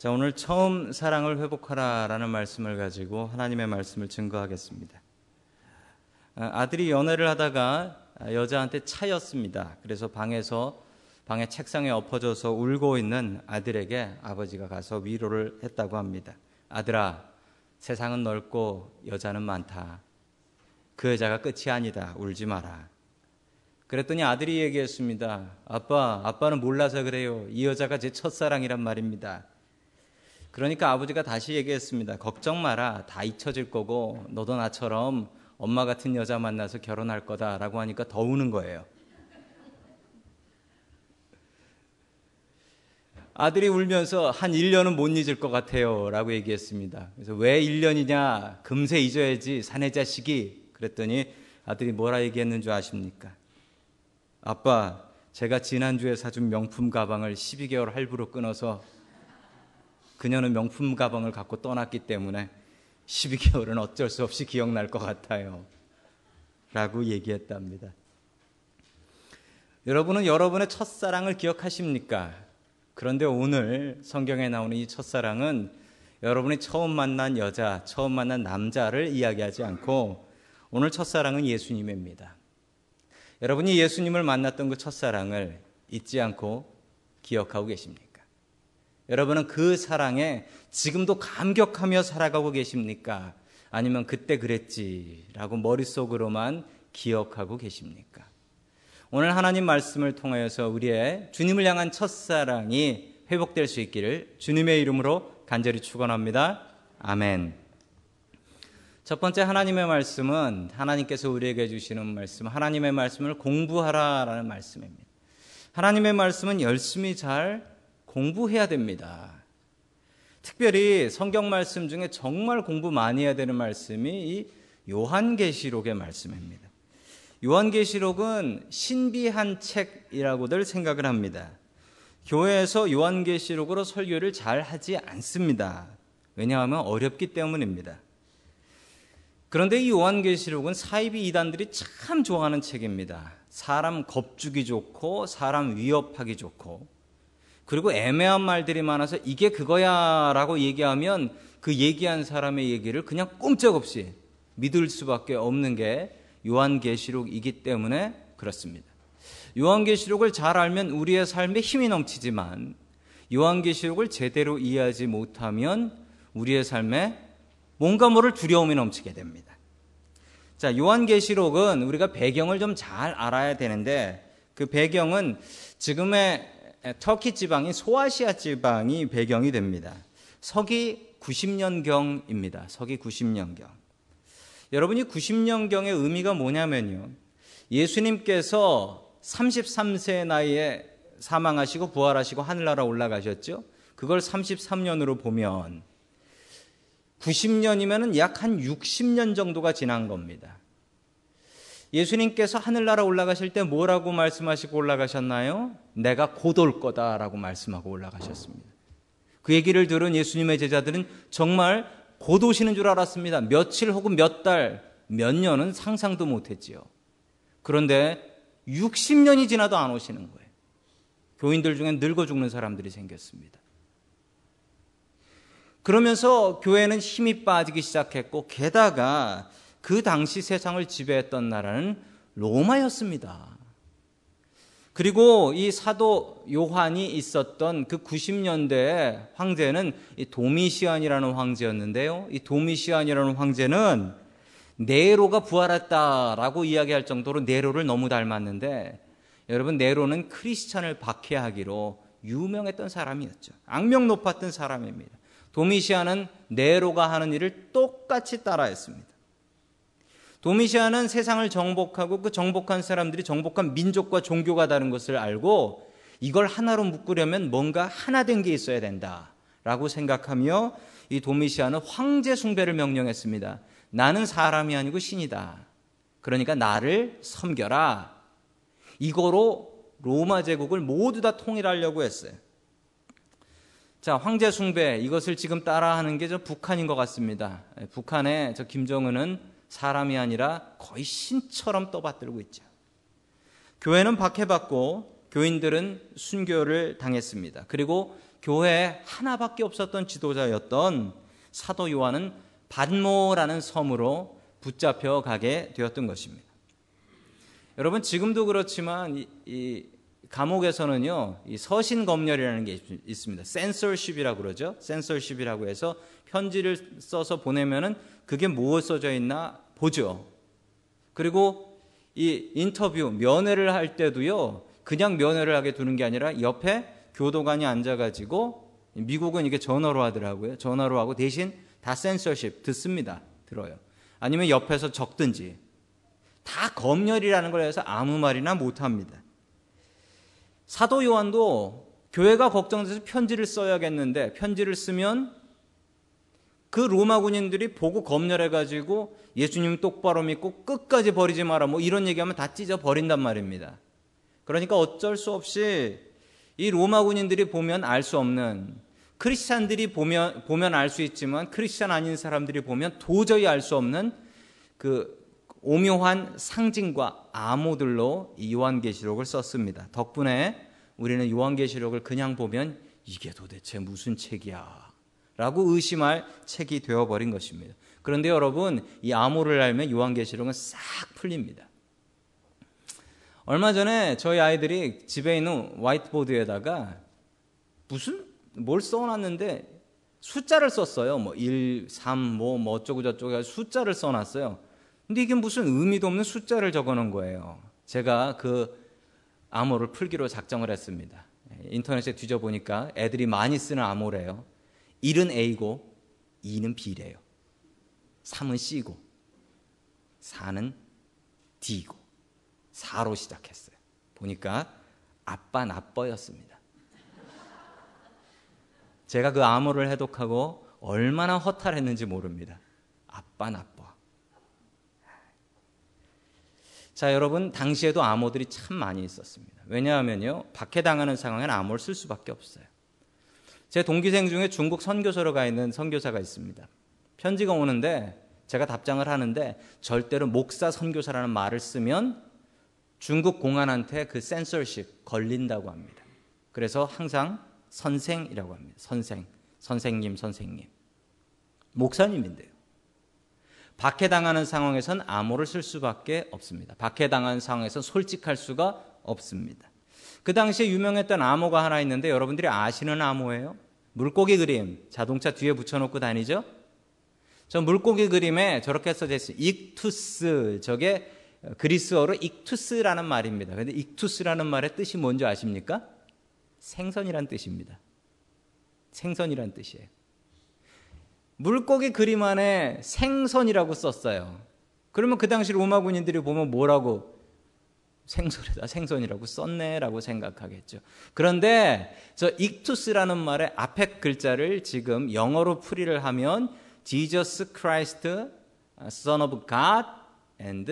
자, 오늘 처음 사랑을 회복하라라는 말씀을 가지고 하나님의 말씀을 증거하겠습니다. 아, 아들이 연애를 하다가 여자한테 차였습니다. 그래서 방에서 방의 책상에 엎어져서 울고 있는 아들에게 아버지가 가서 위로를 했다고 합니다. 아들아, 세상은 넓고 여자는 많다. 그 여자가 끝이 아니다. 울지 마라. 그랬더니 아들이 얘기했습니다. 아빠, 아빠는 몰라서 그래요. 이 여자가 제 첫사랑이란 말입니다. 그러니까 아버지가 다시 얘기했습니다. 걱정 마라. 다 잊혀질 거고 너도 나처럼 엄마 같은 여자 만나서 결혼할 거다라고 하니까 더 우는 거예요. 아들이 울면서 한 1년은 못 잊을 것 같아요. 라고 얘기했습니다. 그래서 왜 1년이냐? 금세 잊어야지. 사내 자식이. 그랬더니 아들이 뭐라 얘기했는 줄 아십니까? 아빠, 제가 지난주에 사준 명품 가방을 12개월 할부로 끊어서 그녀는 명품 가방을 갖고 떠났기 때문에 12개월은 어쩔 수 없이 기억날 것 같아요. 라고 얘기했답니다. 여러분은 여러분의 첫사랑을 기억하십니까? 그런데 오늘 성경에 나오는 이 첫사랑은 여러분이 처음 만난 여자, 처음 만난 남자를 이야기하지 않고 오늘 첫사랑은 예수님입니다. 여러분이 예수님을 만났던 그 첫사랑을 잊지 않고 기억하고 계십니까? 여러분은 그 사랑에 지금도 감격하며 살아가고 계십니까? 아니면 그때 그랬지라고 머릿속으로만 기억하고 계십니까? 오늘 하나님 말씀을 통하여서 우리의 주님을 향한 첫사랑이 회복될 수 있기를 주님의 이름으로 간절히 축원합니다. 아멘. 첫 번째 하나님의 말씀은 하나님께서 우리에게 주시는 말씀, 하나님의 말씀을 공부하라라는 말씀입니다. 하나님의 말씀은 열심히 잘 공부해야 됩니다. 특별히 성경 말씀 중에 정말 공부 많이 해야 되는 말씀이 이 요한계시록의 말씀입니다. 요한계시록은 신비한 책이라고들 생각을 합니다. 교회에서 요한계시록으로 설교를 잘 하지 않습니다. 왜냐하면 어렵기 때문입니다. 그런데 이 요한계시록은 사이비 이단들이 참 좋아하는 책입니다. 사람 겁주기 좋고 사람 위협하기 좋고 그리고 애매한 말들이 많아서 이게 그거야 라고 얘기하면 그 얘기한 사람의 얘기를 그냥 꼼짝없이 믿을 수밖에 없는 게 요한계시록이기 때문에 그렇습니다. 요한계시록을 잘 알면 우리의 삶에 힘이 넘치지만 요한계시록을 제대로 이해하지 못하면 우리의 삶에 뭔가 모를 두려움이 넘치게 됩니다. 자, 요한계시록은 우리가 배경을 좀 잘 알아야 되는데 그 배경은 지금의 터키 지방인 소아시아 지방이 배경이 됩니다. 서기 90년경입니다. 서기 90년경. 여러분이 90년경의 의미가 뭐냐면요. 예수님께서 33세 나이에 사망하시고 부활하시고 하늘나라 올라가셨죠. 그걸 33년으로 보면 90년이면 약한 60년 정도가 지난 겁니다. 예수님께서 하늘나라 올라가실 때 뭐라고 말씀하시고 올라가셨나요? 내가 곧 올 거다라고 말씀하고 올라가셨습니다. 그 얘기를 들은 예수님의 제자들은 정말 곧 오시는 줄 알았습니다. 며칠 혹은 몇 달, 몇 년은 상상도 못 했지요. 그런데 60년이 지나도 안 오시는 거예요. 교인들 중에 늙어 죽는 사람들이 생겼습니다. 그러면서 교회는 힘이 빠지기 시작했고, 게다가 그 당시 세상을 지배했던 나라는 로마였습니다. 그리고 이 사도 요한이 있었던 그 90년대의 황제는 이 도미시안이라는 황제였는데요. 이 도미시안이라는 황제는 네로가 부활했다라고 이야기할 정도로 네로를 너무 닮았는데 여러분 네로는 크리스찬을 박해하기로 유명했던 사람이었죠. 악명 높았던 사람입니다. 도미시안은 네로가 하는 일을 똑같이 따라했습니다. 도미시아는 세상을 정복하고 그 정복한 사람들이 정복한 민족과 종교가 다른 것을 알고 이걸 하나로 묶으려면 뭔가 하나 된 게 있어야 된다. 라고 생각하며 이 도미시아는 황제 숭배를 명령했습니다. 나는 사람이 아니고 신이다. 그러니까 나를 섬겨라. 이거로 로마 제국을 모두 다 통일하려고 했어요. 자, 황제 숭배 이것을 지금 따라하는 게 저 북한인 것 같습니다. 북한의 저 김정은은 사람이 아니라 거의 신처럼 떠받들고 있죠. 교회는 박해받고 교인들은 순교를 당했습니다. 그리고 교회에 하나밖에 없었던 지도자였던 사도 요한은 반모라는 섬으로 붙잡혀 가게 되었던 것입니다. 여러분 지금도 그렇지만 이, 이 감옥에서는요 이 서신 검열이라는 게 있습니다. 센서십이라고 그러죠. 센서십이라고 해서 편지를 써서 보내면은 그게 무엇 써져 있나 보죠. 그리고 이 인터뷰 면회를 할 때도요 그냥 면회를 하게 두는 게 아니라 옆에 교도관이 앉아가지고 미국은 이게 전화로 하더라고요. 전화로 하고 대신 다 센서십 듣습니다. 들어요. 아니면 옆에서 적든지 다 검열이라는 걸 해서 아무 말이나 못 합니다. 사도 요한도 교회가 걱정돼서 편지를 써야겠는데 편지를 쓰면 그 로마 군인들이 보고 검열해가지고 예수님 똑바로 믿고 끝까지 버리지 마라 뭐 이런 얘기하면 다 찢어 버린단 말입니다. 그러니까 어쩔 수 없이 이 로마 군인들이 보면 알 수 없는 크리스찬들이 보면 보면 알 수 있지만 크리스찬 아닌 사람들이 보면 도저히 알 수 없는 그 오묘한 상징과 암호들로 이 요한계시록을 썼습니다. 덕분에 우리는 요한계시록을 그냥 보면 이게 도대체 무슨 책이야? 라고 의심할 책이 되어버린 것입니다. 그런데 여러분, 이 암호를 알면 요한계시록은 싹 풀립니다. 얼마 전에 저희 아이들이 집에 있는 화이트보드에다가 무슨 뭘 써놨는데 숫자를 썼어요. 뭐 1, 3, 뭐, 뭐 어쩌고 저쩌고 숫자를 써놨어요. 근데 이게 무슨 의미도 없는 숫자를 적어 놓은 거예요. 제가 그 암호를 풀기로 작정을 했습니다. 인터넷에 뒤져보니까 애들이 많이 쓰는 암호래요. 1은 A고 2는 B래요. 3은 C고 4는 D고 4로 시작했어요. 보니까 아빠 나빠였습니다. 제가 그 암호를 해독하고 얼마나 허탈했는지 모릅니다. 아빠 나빠. 자, 여러분, 당시에도 암호들이 참 많이 있었습니다. 왜냐하면요, 박해당하는 상황에는 암호를 쓸 수밖에 없어요. 제 동기생 중에 중국 선교소로 가 있는 선교사가 있습니다. 편지가 오는데 제가 답장을 하는데 절대로 목사 선교사라는 말을 쓰면 중국 공안한테 그 센서십 걸린다고 합니다. 그래서 항상 선생이라고 합니다. 선생, 선생님, 선생님. 목사님인데요. 박해당하는 상황에선 암호를 쓸 수밖에 없습니다. 박해당한 상황에서 솔직할 수가 없습니다. 그 당시에 유명했던 암호가 하나 있는데 여러분들이 아시는 암호예요? 물고기 그림, 자동차 뒤에 붙여놓고 다니죠? 저 물고기 그림에 저렇게 써져 있어요. 익투스, 저게 그리스어로 익투스라는 말입니다. 근데 익투스라는 말의 뜻이 뭔지 아십니까? 생선이란 뜻입니다. 생선이란 뜻이에요. 물고기 그림 안에 생선이라고 썼어요. 그러면 그 당시 로마 군인들이 보면 뭐라고 생선이다 생선이라고 썼네라고 생각하겠죠. 그런데 저 익투스라는 말의 앞에 글자를 지금 영어로 풀이를 하면 Jesus Christ, Son of God and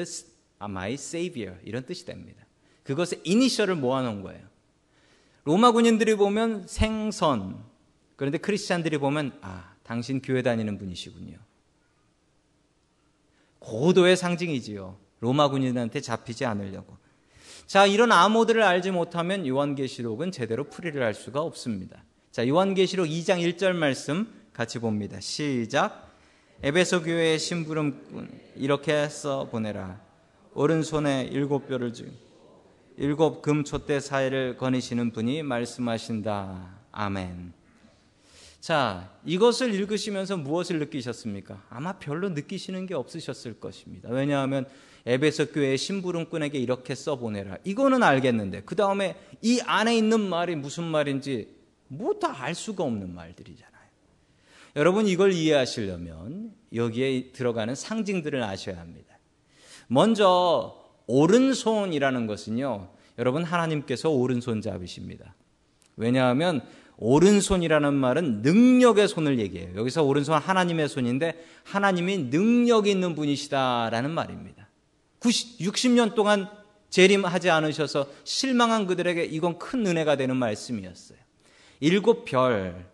my Savior 이런 뜻이 됩니다. 그것의 이니셜을 모아놓은 거예요. 로마 군인들이 보면 생선 그런데 크리스찬들이 보면 아 당신 교회 다니는 분이시군요. 고도의 상징이지요. 로마 군인한테 잡히지 않으려고. 자, 이런 암호들을 알지 못하면 요한계시록은 제대로 풀이를 할 수가 없습니다. 자, 요한계시록 2장 1절 말씀 같이 봅니다. 시작. 에베소 교회의 심부름꾼 이렇게 써 보내라. 오른손에 일곱 뼈를 주 일곱 금 촛대 사이를 거니시는 분이 말씀하신다. 아멘. 자, 이것을 읽으시면서 무엇을 느끼셨습니까? 아마 별로 느끼시는 게 없으셨을 것입니다. 왜냐하면 에베소 교회의 심부름꾼에게 이렇게 써보내라. 이거는 알겠는데 그 다음에 이 안에 있는 말이 무슨 말인지 뭐 다 알 수가 없는 말들이잖아요. 여러분 이걸 이해하시려면 여기에 들어가는 상징들을 아셔야 합니다. 먼저 오른손이라는 것은요. 여러분 하나님께서 오른손 잡이십니다. 왜냐하면 오른손이라는 말은 능력의 손을 얘기해요. 여기서 오른손 하나님의 손인데 하나님이 능력이 있는 분이시다라는 말입니다. 90, 60년 동안 재림하지 않으셔서 실망한 그들에게 이건 큰 은혜가 되는 말씀이었어요. 일곱 별.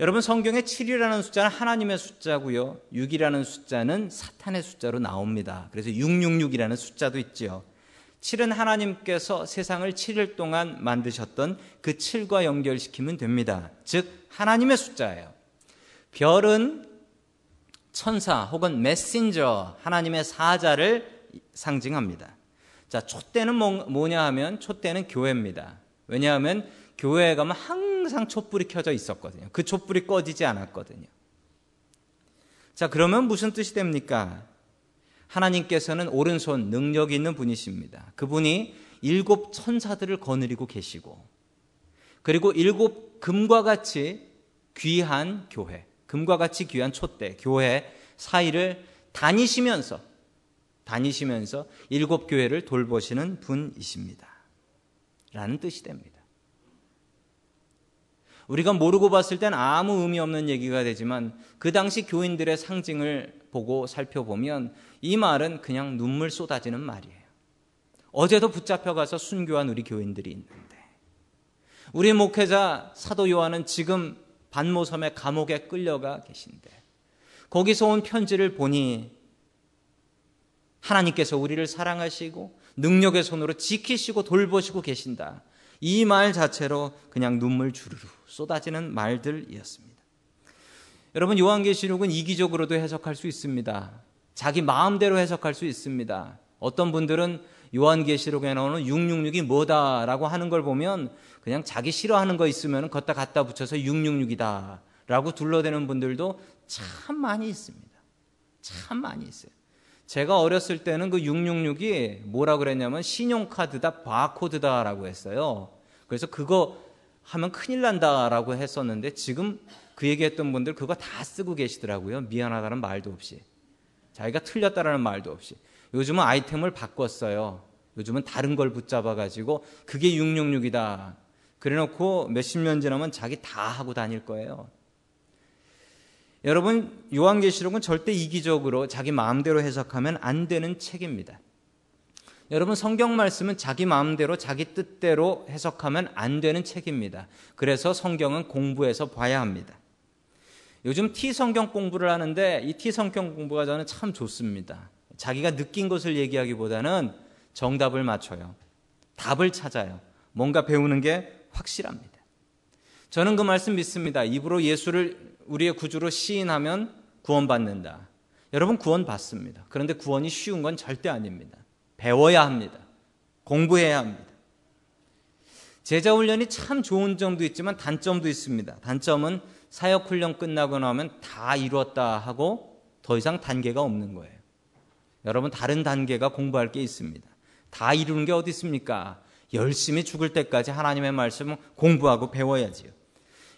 여러분 성경에 7이라는 숫자는 하나님의 숫자고요. 6이라는 숫자는 사탄의 숫자로 나옵니다. 그래서 666이라는 숫자도 있지요. 칠은 하나님께서 세상을 7일 동안 만드셨던 그 7과 연결시키면 됩니다. 즉 하나님의 숫자예요. 별은 천사 혹은 메신저 하나님의 사자를 상징합니다. 자, 촛대는 뭐, 냐 하면 촛대는 교회입니다. 왜냐하면 교회에 가면 항상 촛불이 켜져 있었거든요. 그 촛불이 꺼지지 않았거든요. 자, 그러면 무슨 뜻이 됩니까? 하나님께서는 오른손 능력 있는 분이십니다. 그분이 일곱 천사들을 거느리고 계시고 그리고 일곱 금과 같이 귀한 교회, 금과 같이 귀한 촛대, 교회 사이를 다니시면서 다니시면서 일곱 교회를 돌보시는 분이십니다. 라는 뜻이 됩니다. 우리가 모르고 봤을 땐 아무 의미 없는 얘기가 되지만 그 당시 교인들의 상징을 보고 살펴보면 이 말은 그냥 눈물 쏟아지는 말이에요. 어제도 붙잡혀가서 순교한 우리 교인들이 있는데 우리 목회자 사도 요한은 지금 반모섬의 감옥에 끌려가 계신데 거기서 온 편지를 보니 하나님께서 우리를 사랑하시고 능력의 손으로 지키시고 돌보시고 계신다. 이 말 자체로 그냥 눈물 주르르 쏟아지는 말들이었습니다. 여러분 요한계시록은 이기적으로도 해석할 수 있습니다. 자기 마음대로 해석할 수 있습니다. 어떤 분들은 요한계시록에 나오는 666이 뭐다라고 하는 걸 보면 그냥 자기 싫어하는 거 있으면 걷다 갖다 붙여서 666이다 라고 둘러대는 분들도 참 많이 있습니다. 참 많이 있어요. 제가 어렸을 때는 그 666이 뭐라 그랬냐면 신용카드다 바코드다라고 했어요. 그래서 그거 하면 큰일 난다라고 했었는데 지금 그 얘기했던 분들 그거 다 쓰고 계시더라고요. 미안하다는 말도 없이. 자기가 틀렸다라는 말도 없이. 요즘은 아이템을 바꿨어요. 요즘은 다른 걸 붙잡아 가지고 그게 666이다. 그래 놓고 몇십 년 지나면 자기 다 하고 다닐 거예요. 여러분, 요한계시록은 절대 이기적으로 자기 마음대로 해석하면 안 되는 책입니다. 여러분 성경 말씀은 자기 마음대로 자기 뜻대로 해석하면 안 되는 책입니다. 그래서 성경은 공부해서 봐야 합니다. 요즘 T 성경 공부를 하는데 이 T 성경 공부가 저는 참 좋습니다. 자기가 느낀 것을 얘기하기보다는 정답을 맞춰요. 답을 찾아요. 뭔가 배우는 게 확실합니다. 저는 그 말씀 믿습니다. 입으로 예수를 우리의 구주로 시인하면 구원받는다. 여러분 구원받습니다. 그런데 구원이 쉬운 건 절대 아닙니다. 배워야 합니다. 공부해야 합니다. 제자 훈련이 참 좋은 점도 있지만 단점도 있습니다. 단점은 사역 훈련 끝나고 나면 다 이루었다 하고 더 이상 단계가 없는 거예요. 여러분 다른 단계가 공부할 게 있습니다. 다 이루는 게 어디 있습니까? 열심히 죽을 때까지 하나님의 말씀을 공부하고 배워야지요.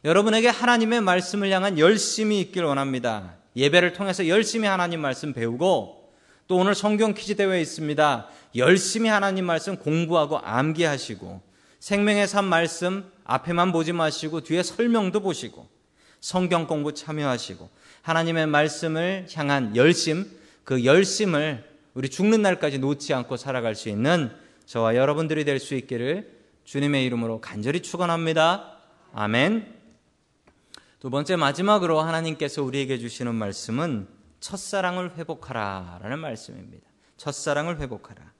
여러분에게 하나님의 말씀을 향한 열심이 있길 원합니다. 예배를 통해서 열심히 하나님 말씀 배우고 또 오늘 성경 퀴즈 대회 있습니다. 열심히 하나님 말씀 공부하고 암기하시고 생명의 산 말씀 앞에만 보지 마시고 뒤에 설명도 보시고 성경 공부 참여하시고 하나님의 말씀을 향한 열심, 그 열심을 우리 죽는 날까지 놓지 않고 살아갈 수 있는 저와 여러분들이 될 수 있기를 주님의 이름으로 간절히 축원합니다. 아멘. 두 번째 마지막으로 하나님께서 우리에게 주시는 말씀은 첫사랑을 회복하라라는 말씀입니다. 첫사랑을 회복하라.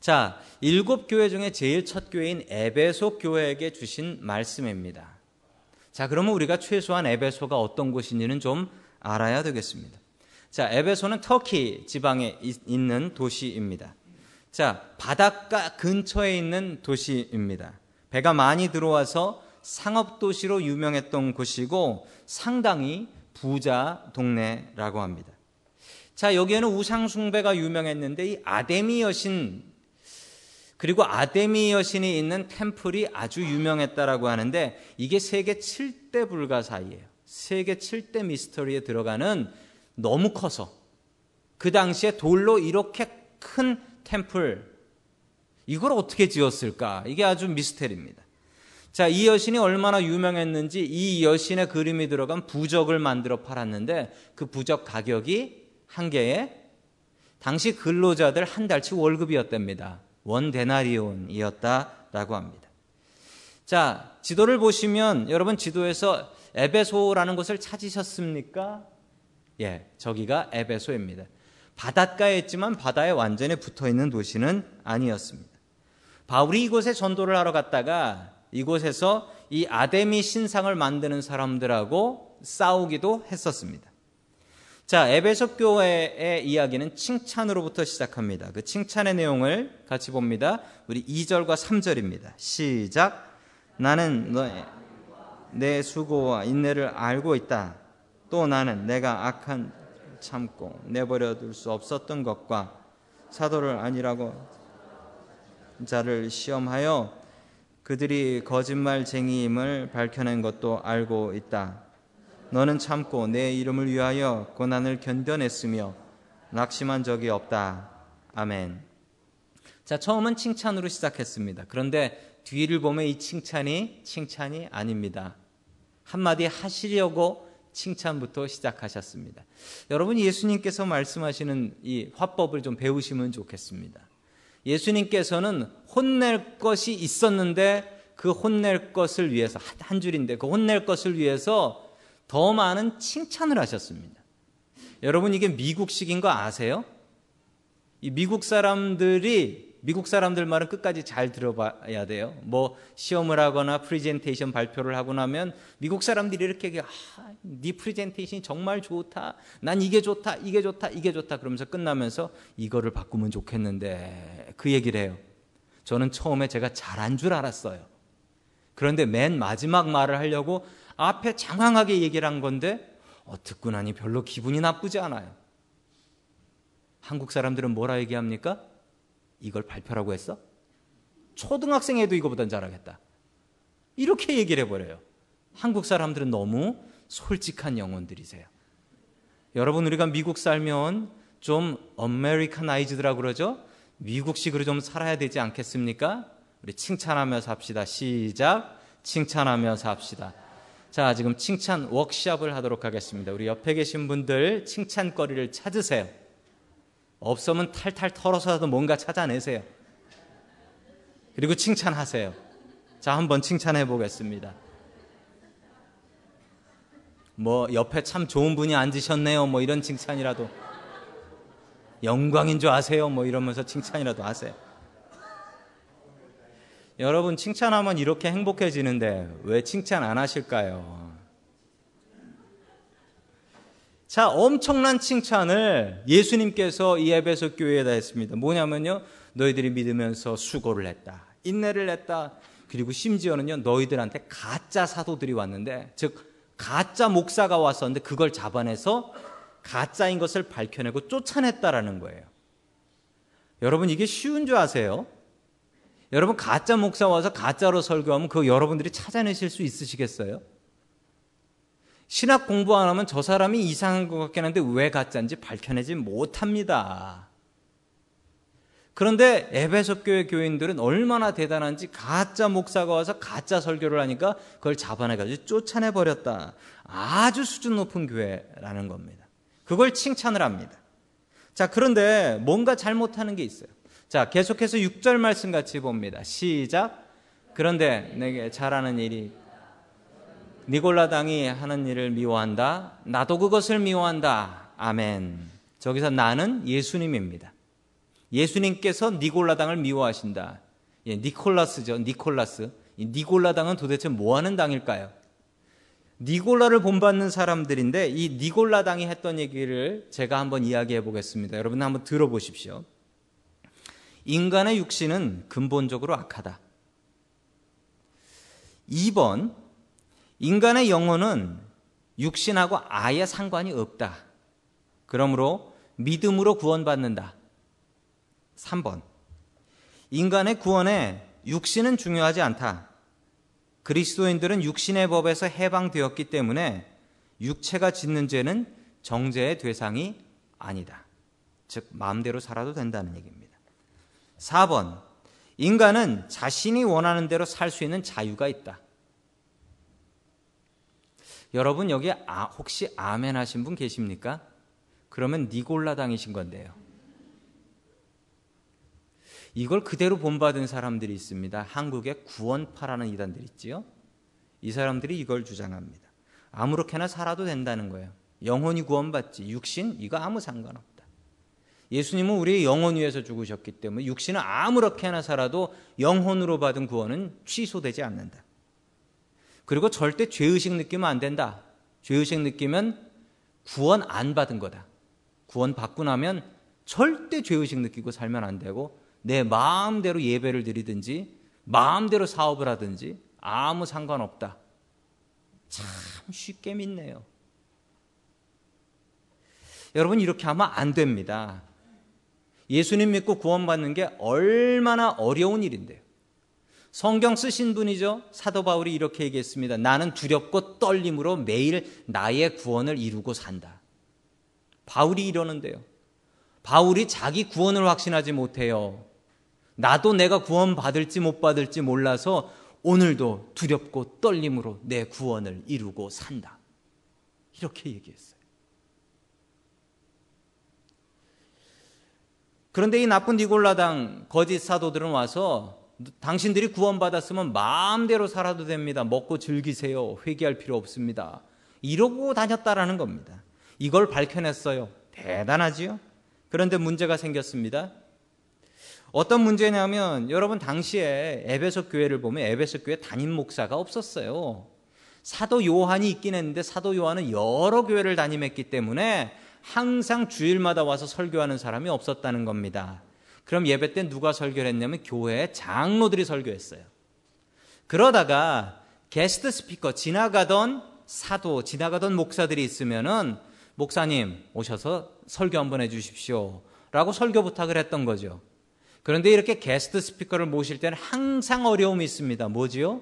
자, 일곱 교회 중에 제일 첫 교회인 에베소 교회에게 주신 말씀입니다. 자, 그러면 우리가 최소한 에베소가 어떤 곳인지는 좀 알아야 되겠습니다. 자, 에베소는 터키 지방에 있는 도시입니다. 자, 바닷가 근처에 있는 도시입니다. 배가 많이 들어와서 상업 도시로 유명했던 곳이고 상당히 부자 동네라고 합니다. 자, 여기에는 우상숭배가 유명했는데 이 아데미 여신 그리고 아데미 여신이 있는 템플이 아주 유명했다라고 하는데 이게 세계 7대 불가 사이에요. 세계 7대 미스터리에 들어가는 너무 커서 그 당시에 돌로 이렇게 큰 템플 이걸 어떻게 지었을까? 이게 아주 미스테리입니다. 자, 이 여신이 얼마나 유명했는지 이 여신의 그림이 들어간 부적을 만들어 팔았는데 그 부적 가격이 한 개에 당시 근로자들 한 달치 월급이었답니다. 원 데나리온이었다라고 합니다. 자, 지도를 보시면 여러분 지도에서 에베소라는 곳을 찾으셨습니까? 예, 저기가 에베소입니다. 바닷가에 있지만 바다에 완전히 붙어 있는 도시는 아니었습니다. 바울이 이곳에 전도를 하러 갔다가 이곳에서 이 아데미 신상을 만드는 사람들하고 싸우기도 했었습니다. 자, 에베소 교회의 이야기는 칭찬으로부터 시작합니다. 그 칭찬의 내용을 같이 봅니다. 우리 2절과 3절입니다. 시작. 나는 너의 내 수고와 인내를 알고 있다. 또 나는 내가 악한 참고 내버려 둘 수 없었던 것과 사도를 아니라고 자를 시험하여 그들이 거짓말쟁이임을 밝혀낸 것도 알고 있다. 너는 참고 내 이름을 위하여 고난을 견뎌냈으며 낙심한 적이 없다. 아멘. 자, 처음은 칭찬으로 시작했습니다. 그런데 뒤를 보면 이 칭찬이 칭찬이 아닙니다. 한마디 하시려고 칭찬부터 시작하셨습니다. 여러분 예수님께서 말씀하시는 이 화법을 좀 배우시면 좋겠습니다. 예수님께서는 혼낼 것이 있었는데 그 혼낼 것을 위해서 한 줄인데 그 혼낼 것을 위해서 더 많은 칭찬을 하셨습니다. 여러분 이게 미국식인 거 아세요? 이 미국 사람들이 미국 사람들 말은 끝까지 잘 들어봐야 돼요. 뭐 시험을 하거나 프리젠테이션 발표를 하고 나면 미국 사람들이 이렇게 아, 네 프리젠테이션이 정말 좋다. 난 이게 좋다, 이게 좋다, 이게 좋다. 그러면서 끝나면서 이거를 바꾸면 좋겠는데 그 얘기를 해요. 저는 처음에 제가 잘한 줄 알았어요. 그런데 맨 마지막 말을 하려고 앞에 장황하게 얘기를 한 건데 어, 듣고 나니 별로 기분이 나쁘지 않아요. 한국 사람들은 뭐라 얘기합니까? 이걸 발표라고 했어? 초등학생에도 이거보단 잘하겠다. 이렇게 얘기를 해버려요. 한국 사람들은 너무 솔직한 영혼들이세요. 여러분, 우리가 미국 살면 좀 Americanized라고 그러죠? 미국식으로 좀 살아야 되지 않겠습니까? 우리 칭찬하며 삽시다. 시작. 칭찬하며 삽시다. 자, 지금 칭찬 워크샵을 하도록 하겠습니다. 우리 옆에 계신 분들 칭찬거리를 찾으세요. 없으면 탈탈 털어서라도 뭔가 찾아내세요. 그리고 칭찬하세요. 자, 한번 칭찬해 보겠습니다. 뭐, 옆에 참 좋은 분이 앉으셨네요. 뭐, 이런 칭찬이라도. 영광인 줄 아세요. 뭐, 이러면서 칭찬이라도 하세요. 여러분, 칭찬하면 이렇게 행복해지는데 왜 칭찬 안 하실까요? 자, 엄청난 칭찬을 예수님께서 이 에베소 교회에다 했습니다. 뭐냐면요. 너희들이 믿으면서 수고를 했다. 인내를 했다. 그리고 심지어는요. 너희들한테 가짜 사도들이 왔는데 즉 가짜 목사가 왔었는데 그걸 잡아내서 가짜인 것을 밝혀내고 쫓아냈다라는 거예요. 여러분 이게 쉬운 줄 아세요? 여러분 가짜 목사 와서 가짜로 설교하면 그거 여러분들이 찾아내실 수 있으시겠어요? 신학 공부 안 하면 저 사람이 이상한 것 같긴 한데 왜 가짜인지 밝혀내지 못합니다. 그런데 에베소 교회 교인들은 얼마나 대단한지 가짜 목사가 와서 가짜 설교를 하니까 그걸 잡아내가지고 쫓아내 버렸다. 아주 수준 높은 교회라는 겁니다. 그걸 칭찬을 합니다. 자, 그런데 뭔가 잘못하는 게 있어요. 자, 계속해서 6절 말씀 같이 봅니다. 시작. 그런데 내게 잘하는 일이 니골라당이 하는 일을 미워한다. 나도 그것을 미워한다. 아멘. 저기서 나는 예수님입니다. 예수님께서 니골라당을 미워하신다. 예, 니콜라스죠. 니콜라스. 니골라당은 도대체 뭐 하는 당일까요? 니골라를 본받는 사람들인데 이 니골라당이 했던 얘기를 제가 한번 이야기해 보겠습니다. 여러분 한번 들어보십시오. 인간의 육신은 근본적으로 악하다. 2번 인간의 영혼은 육신하고 아예 상관이 없다. 그러므로 믿음으로 구원받는다. 3번. 인간의 구원에 육신은 중요하지 않다. 그리스도인들은 육신의 법에서 해방되었기 때문에 육체가 짓는 죄는 정죄의 대상이 아니다. 즉, 마음대로 살아도 된다는 얘기입니다. 4번. 인간은 자신이 원하는 대로 살 수 있는 자유가 있다. 여러분 여기 아, 혹시 아멘 하신 분 계십니까? 그러면 니골라 당이신 건데요. 이걸 그대로 본받은 사람들이 있습니다. 한국에 구원파라는 이단들 있지요. 이 사람들이 이걸 주장합니다. 아무렇게나 살아도 된다는 거예요. 영혼이 구원받지 육신 이거 아무 상관없다. 예수님은 우리의 영혼 위해서 죽으셨기 때문에 육신은 아무렇게나 살아도 영혼으로 받은 구원은 취소되지 않는다. 그리고 절대 죄의식 느끼면 안 된다. 죄의식 느끼면 구원 안 받은 거다. 구원 받고 나면 절대 죄의식 느끼고 살면 안 되고 내 마음대로 예배를 드리든지 마음대로 사업을 하든지 아무 상관없다. 참 쉽게 믿네요. 여러분 이렇게 하면 안 됩니다. 예수님 믿고 구원받는 게 얼마나 어려운 일인데요. 성경 쓰신 분이죠. 사도 바울이 이렇게 얘기했습니다. 나는 두렵고 떨림으로 매일 나의 구원을 이루고 산다. 바울이 이러는데요. 바울이 자기 구원을 확신하지 못해요. 나도 내가 구원 받을지 못 받을지 몰라서 오늘도 두렵고 떨림으로 내 구원을 이루고 산다. 이렇게 얘기했어요. 그런데 이 나쁜 니골라당 거짓 사도들은 와서 당신들이 구원받았으면 마음대로 살아도 됩니다. 먹고 즐기세요. 회개할 필요 없습니다. 이러고 다녔다라는 겁니다. 이걸 밝혀냈어요. 대단하지요? 그런데 문제가 생겼습니다. 어떤 문제냐면 여러분 당시에 에베소 교회를 보면 에베소 교회 담임 목사가 없었어요. 사도 요한이 있긴 했는데 사도 요한은 여러 교회를 담임했기 때문에 항상 주일마다 와서 설교하는 사람이 없었다는 겁니다. 그럼 예배 때 누가 설교를 했냐면 교회 장로들이 설교했어요. 그러다가 게스트 스피커 지나가던 사도 지나가던 목사들이 있으면은 목사님 오셔서 설교 한번 해 주십시오. 라고 설교 부탁을 했던 거죠. 그런데 이렇게 게스트 스피커를 모실 때는 항상 어려움이 있습니다. 뭐지요?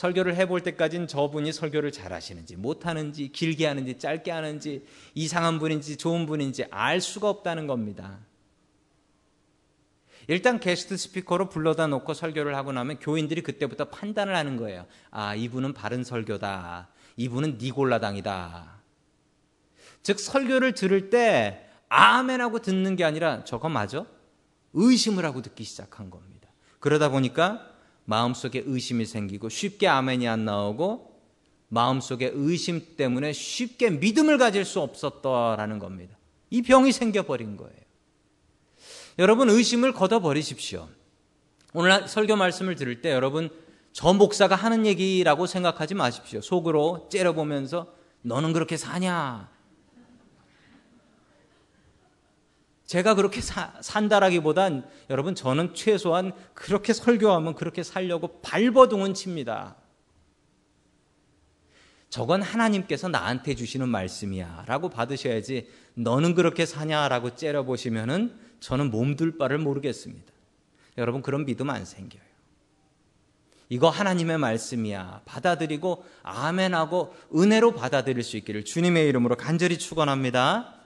설교를 해볼 때까지는 저분이 설교를 잘 하시는지, 못하는지, 길게 하는지, 짧게 하는지, 이상한 분인지, 좋은 분인지 알 수가 없다는 겁니다. 일단 게스트 스피커로 불러다 놓고 설교를 하고 나면 교인들이 그때부터 판단을 하는 거예요. 아, 이분은 바른 설교다. 이분은 니골라당이다. 즉, 설교를 들을 때 아멘 하고 듣는 게 아니라 저거 맞아? 의심을 하고 듣기 시작한 겁니다. 그러다 보니까 마음속에 의심이 생기고 쉽게 아멘이 안 나오고 마음속에 의심 때문에 쉽게 믿음을 가질 수 없었다라는 겁니다. 이 병이 생겨버린 거예요. 여러분 의심을 걷어버리십시오. 오늘 설교 말씀을 들을 때 여러분 저 목사가 하는 얘기라고 생각하지 마십시오. 속으로 째려보면서 너는 그렇게 사냐? 제가 그렇게 사, 산다라기보단 여러분 저는 최소한 그렇게 설교하면 그렇게 살려고 발버둥은 칩니다. 저건 하나님께서 나한테 주시는 말씀이야 라고 받으셔야지 너는 그렇게 사냐 라고 째려보시면은 저는 몸둘 바를 모르겠습니다. 여러분 그런 믿음 안 생겨요. 이거 하나님의 말씀이야. 받아들이고 아멘하고 은혜로 받아들일 수 있기를 주님의 이름으로 간절히 축원합니다.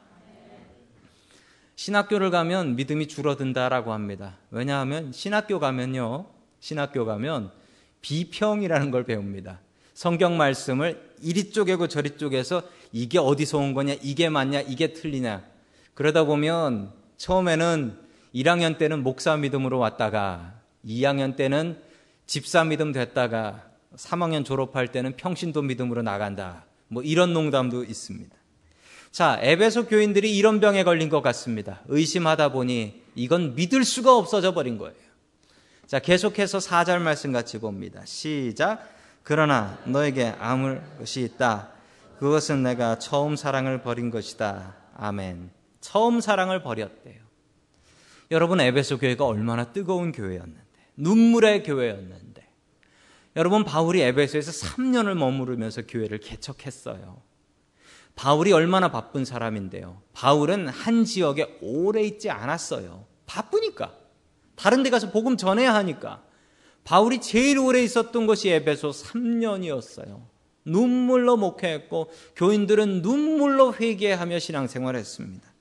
신학교를 가면 믿음이 줄어든다라고 합니다. 왜냐하면 신학교 가면요. 신학교 가면 비평이라는 걸 배웁니다. 성경 말씀을 이리 쪼개고 저리 쪼개서 이게 어디서 온 거냐, 이게 맞냐, 이게 틀리냐. 그러다 보면 처음에는 1학년 때는 목사 믿음으로 왔다가 2학년 때는 집사 믿음 됐다가 3학년 졸업할 때는 평신도 믿음으로 나간다. 뭐 이런 농담도 있습니다. 자, 에베소 교인들이 이런 병에 걸린 것 같습니다. 의심하다 보니 이건 믿을 수가 없어져 버린 거예요. 자, 계속해서 4절 말씀 같이 봅니다. 시작. 그러나 너에게 아물 것이 있다. 그것은 내가 처음 사랑을 버린 것이다. 아멘. 처음 사랑을 버렸대요. 여러분, 에베소 교회가 얼마나 뜨거운 교회였는데, 눈물의 교회였는데, 여러분, 바울이 에베소에서 3년을 머무르면서 교회를 개척했어요. 바울이 얼마나 바쁜 사람인데요. 바울은 한 지역에 오래 있지 않았어요. 바쁘니까. 다른 데 가서 복음 전해야 하니까. 바울이 제일 오래 있었던 것이 에베소 3년이었어요. 눈물로 목회했고 교인들은 눈물로 회개하며 신앙생활했습니다.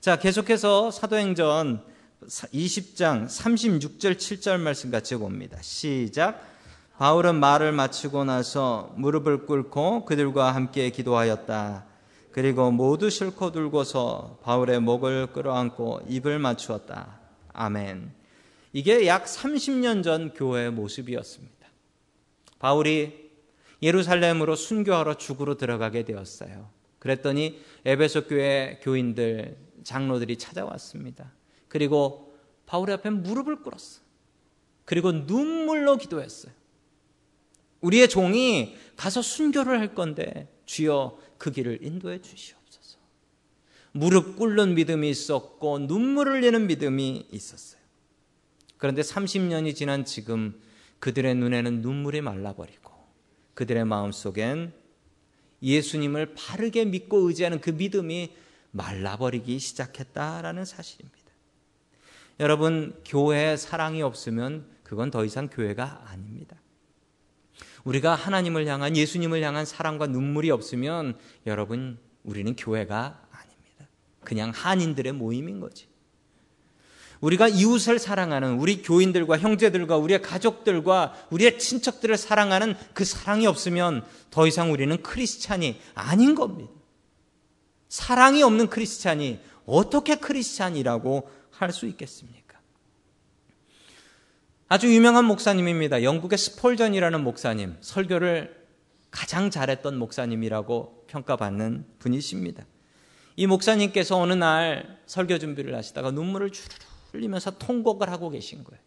자, 계속해서 사도행전 20장 36절 7절 말씀 같이 봅니다. 시작. 바울은 말을 마치고 나서 무릎을 꿇고 그들과 함께 기도하였다. 그리고 모두 실고 들고서 바울의 목을 끌어안고 입을 맞추었다. 아멘. 이게 약 30년 전 교회의 모습이었습니다. 바울이 예루살렘으로 순교하러 죽으로 들어가게 되었어요. 그랬더니 에베소 교회 교인들, 장로들이 찾아왔습니다. 그리고 바울의 앞에 무릎을 꿇었어. 그리고 눈물로 기도했어요. 우리의 종이 가서 순교를 할 건데 주여 그 길을 인도해 주시옵소서. 무릎 꿇는 믿음이 있었고 눈물을 흘리는 믿음이 있었어요. 그런데 30년이 지난 지금 그들의 눈에는 눈물이 말라버리고 그들의 마음속엔 예수님을 바르게 믿고 의지하는 그 믿음이 말라버리기 시작했다라는 사실입니다. 여러분, 교회에 사랑이 없으면 그건 더 이상 교회가 아닙니다. 우리가 하나님을 향한 예수님을 향한 사랑과 눈물이 없으면 여러분, 우리는 교회가 아닙니다. 그냥 한인들의 모임인 거지. 우리가 이웃을 사랑하는 우리 교인들과 형제들과 우리의 가족들과 우리의 친척들을 사랑하는 그 사랑이 없으면 더 이상 우리는 크리스찬이 아닌 겁니다. 사랑이 없는 크리스찬이 어떻게 크리스찬이라고 할 수 있겠습니까? 아주 유명한 목사님입니다. 영국의 스폴전이라는 목사님, 설교를 가장 잘했던 목사님이라고 평가받는 분이십니다. 이 목사님께서 어느 날 설교 준비를 하시다가 눈물을 주르르 흘리면서 통곡을 하고 계신 거예요.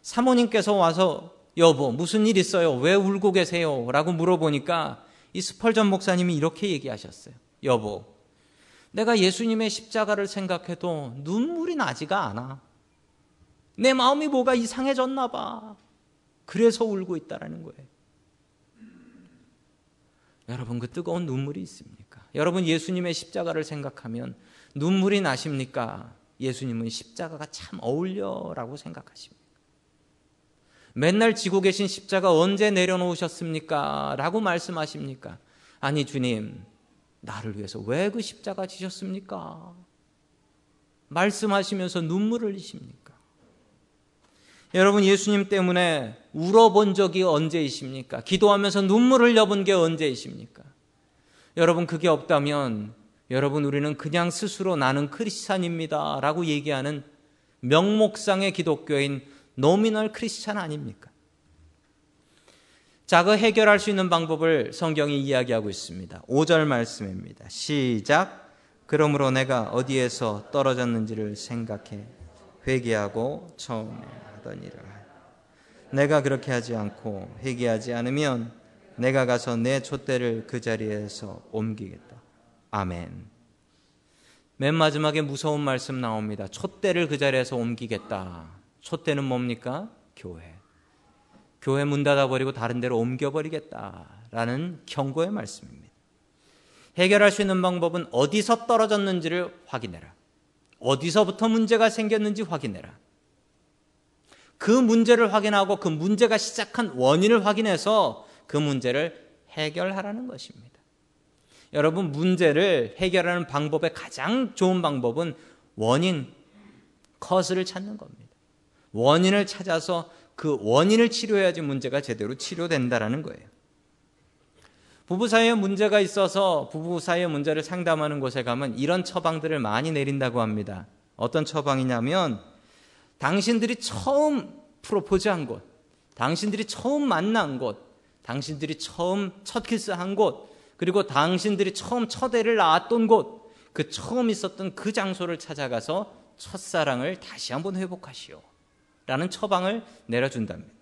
사모님께서 와서 여보 무슨 일 있어요? 왜 울고 계세요? 라고 물어보니까 이 스펄전 목사님이 이렇게 얘기하셨어요. 여보 내가 예수님의 십자가를 생각해도 눈물이 나지가 않아. 내 마음이 뭐가 이상해졌나 봐. 그래서 울고 있다라는 거예요. 여러분 그 뜨거운 눈물이 있습니까? 여러분 예수님의 십자가를 생각하면 눈물이 나십니까? 예수님은 십자가가 참 어울려라고 생각하십니까? 맨날 지고 계신 십자가 언제 내려놓으셨습니까? 라고 말씀하십니까? 아니, 주님, 나를 위해서 왜 그 십자가 지셨습니까? 말씀하시면서 눈물을 흘리십니까? 여러분, 예수님 때문에 울어본 적이 언제이십니까? 기도하면서 눈물을 흘려본 게 언제이십니까? 여러분, 그게 없다면 여러분 우리는 그냥 스스로 나는 크리스찬입니다 라고 얘기하는 명목상의 기독교인 노미널 크리스찬 아닙니까? 자, 그 해결할 수 있는 방법을 성경이 이야기하고 있습니다. 5절 말씀입니다. 시작. 그러므로 내가 어디에서 떨어졌는지를 생각해 회개하고 처음에 하여. 내가 그렇게 하지 않고 회개하지 않으면 내가 가서 내 촛대를 그 자리에서 옮기겠다. 아멘. 맨 마지막에 무서운 말씀 나옵니다. 촛대를 그 자리에서 옮기겠다. 촛대는 뭡니까? 교회. 교회 문 닫아버리고 다른 데로 옮겨버리겠다라는 경고의 말씀입니다. 해결할 수 있는 방법은 어디서 떨어졌는지를 확인해라. 어디서부터 문제가 생겼는지 확인해라. 그 문제를 확인하고 그 문제가 시작한 원인을 확인해서 그 문제를 해결하라는 것입니다. 여러분 문제를 해결하는 방법의 가장 좋은 방법은 원인, 커스를 찾는 겁니다. 원인을 찾아서 그 원인을 치료해야지 문제가 제대로 치료된다라는 거예요. 부부 사이에 문제가 있어서 부부 사이의 문제를 상담하는 곳에 가면 이런 처방들을 많이 내린다고 합니다. 어떤 처방이냐면 당신들이 처음 프로포즈한 곳, 당신들이 처음 만난 곳, 당신들이 처음 첫 키스한 곳, 그리고 당신들이 처음 첫 애를 낳았던 곳, 그 처음 있었던 그 장소를 찾아가서 첫사랑을 다시 한번 회복하시오. 라는 처방을 내려준답니다.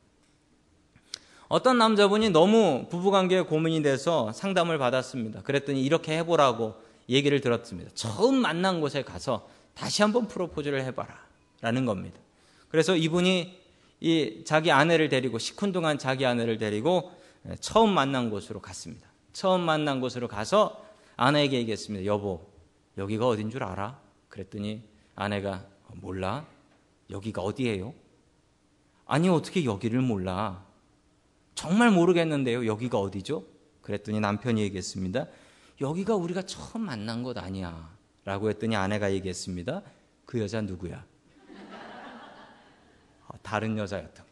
어떤 남자분이 너무 부부관계에 고민이 돼서 상담을 받았습니다. 그랬더니 이렇게 해보라고 얘기를 들었습니다. 처음 만난 곳에 가서 다시 한번 프로포즈를 해봐라. 라는 겁니다. 그래서 이분이 이 자기 아내를 데리고 시큰둥한 자기 아내를 데리고 처음 만난 곳으로 갔습니다. 처음 만난 곳으로 가서 아내에게 얘기했습니다. 여보, 여기가 어딘 줄 알아? 그랬더니 아내가 몰라. 여기가 어디예요? 아니, 어떻게 여기를 몰라? 정말 모르겠는데요. 여기가 어디죠? 그랬더니 남편이 얘기했습니다. 여기가 우리가 처음 만난 곳 아니야. 라고 했더니 아내가 얘기했습니다. 그 여자 누구야? 어, 다른 여자였던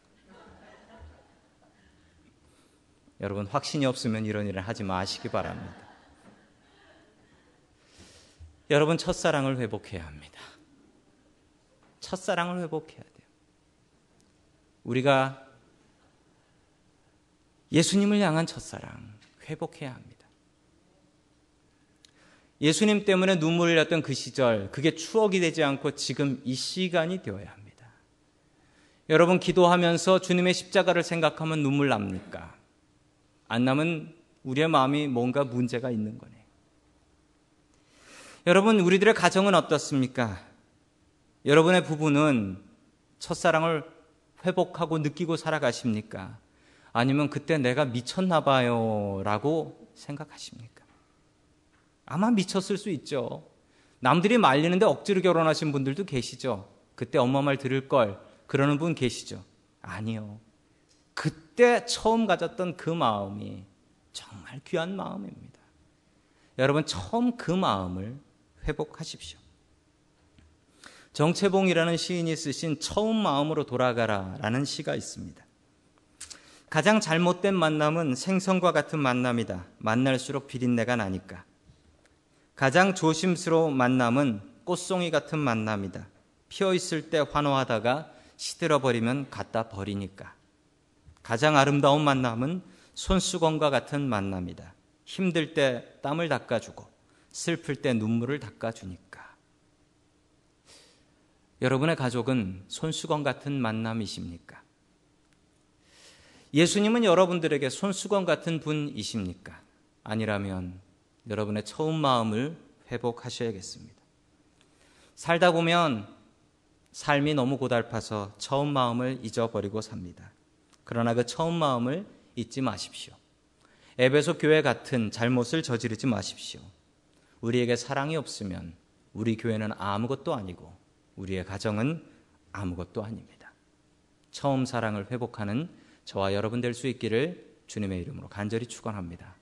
여러분 확신이 없으면 이런 일을 하지 마시기 바랍니다. 여러분 첫사랑을 회복해야 합니다. 첫사랑을 회복해야 돼요. 우리가 예수님을 향한 첫사랑 회복해야 합니다. 예수님 때문에 눈물을 흘렸던 그 시절, 그게 추억이 되지 않고 지금 이 시간이 되어야 합니다. 여러분, 기도하면서 주님의 십자가를 생각하면 눈물 납니까? 안 나면 우리의 마음이 뭔가 문제가 있는 거네요. 여러분, 우리들의 가정은 어떻습니까? 여러분의 부부는 첫사랑을 회복하고 느끼고 살아가십니까? 아니면 그때 내가 미쳤나 봐요 라고 생각하십니까? 아마 미쳤을 수 있죠. 남들이 말리는데 억지로 결혼하신 분들도 계시죠. 그때 엄마 말 들을 걸 그러는 분 계시죠. 아니요. 그때 처음 가졌던 그 마음이 정말 귀한 마음입니다. 여러분 처음 그 마음을 회복하십시오. 정채봉이라는 시인이 쓰신 처음 마음으로 돌아가라 라는 시가 있습니다. 가장 잘못된 만남은 생선과 같은 만남이다. 만날수록 비린내가 나니까. 가장 조심스러운 만남은 꽃송이 같은 만남이다. 피어 있을 때 환호하다가 시들어 버리면 갖다 버리니까. 가장 아름다운 만남은 손수건과 같은 만남이다. 힘들 때 땀을 닦아주고 슬플 때 눈물을 닦아주니까. 여러분의 가족은 손수건 같은 만남이십니까? 예수님은 여러분들에게 손수건 같은 분이십니까? 아니라면 여러분의 처음 마음을 회복하셔야겠습니다. 살다 보면 삶이 너무 고달파서 처음 마음을 잊어버리고 삽니다. 그러나 그 처음 마음을 잊지 마십시오. 에베소 교회 같은 잘못을 저지르지 마십시오. 우리에게 사랑이 없으면 우리 교회는 아무것도 아니고 우리의 가정은 아무것도 아닙니다. 처음 사랑을 회복하는 저와 여러분 될 수 있기를 주님의 이름으로 간절히 축원합니다.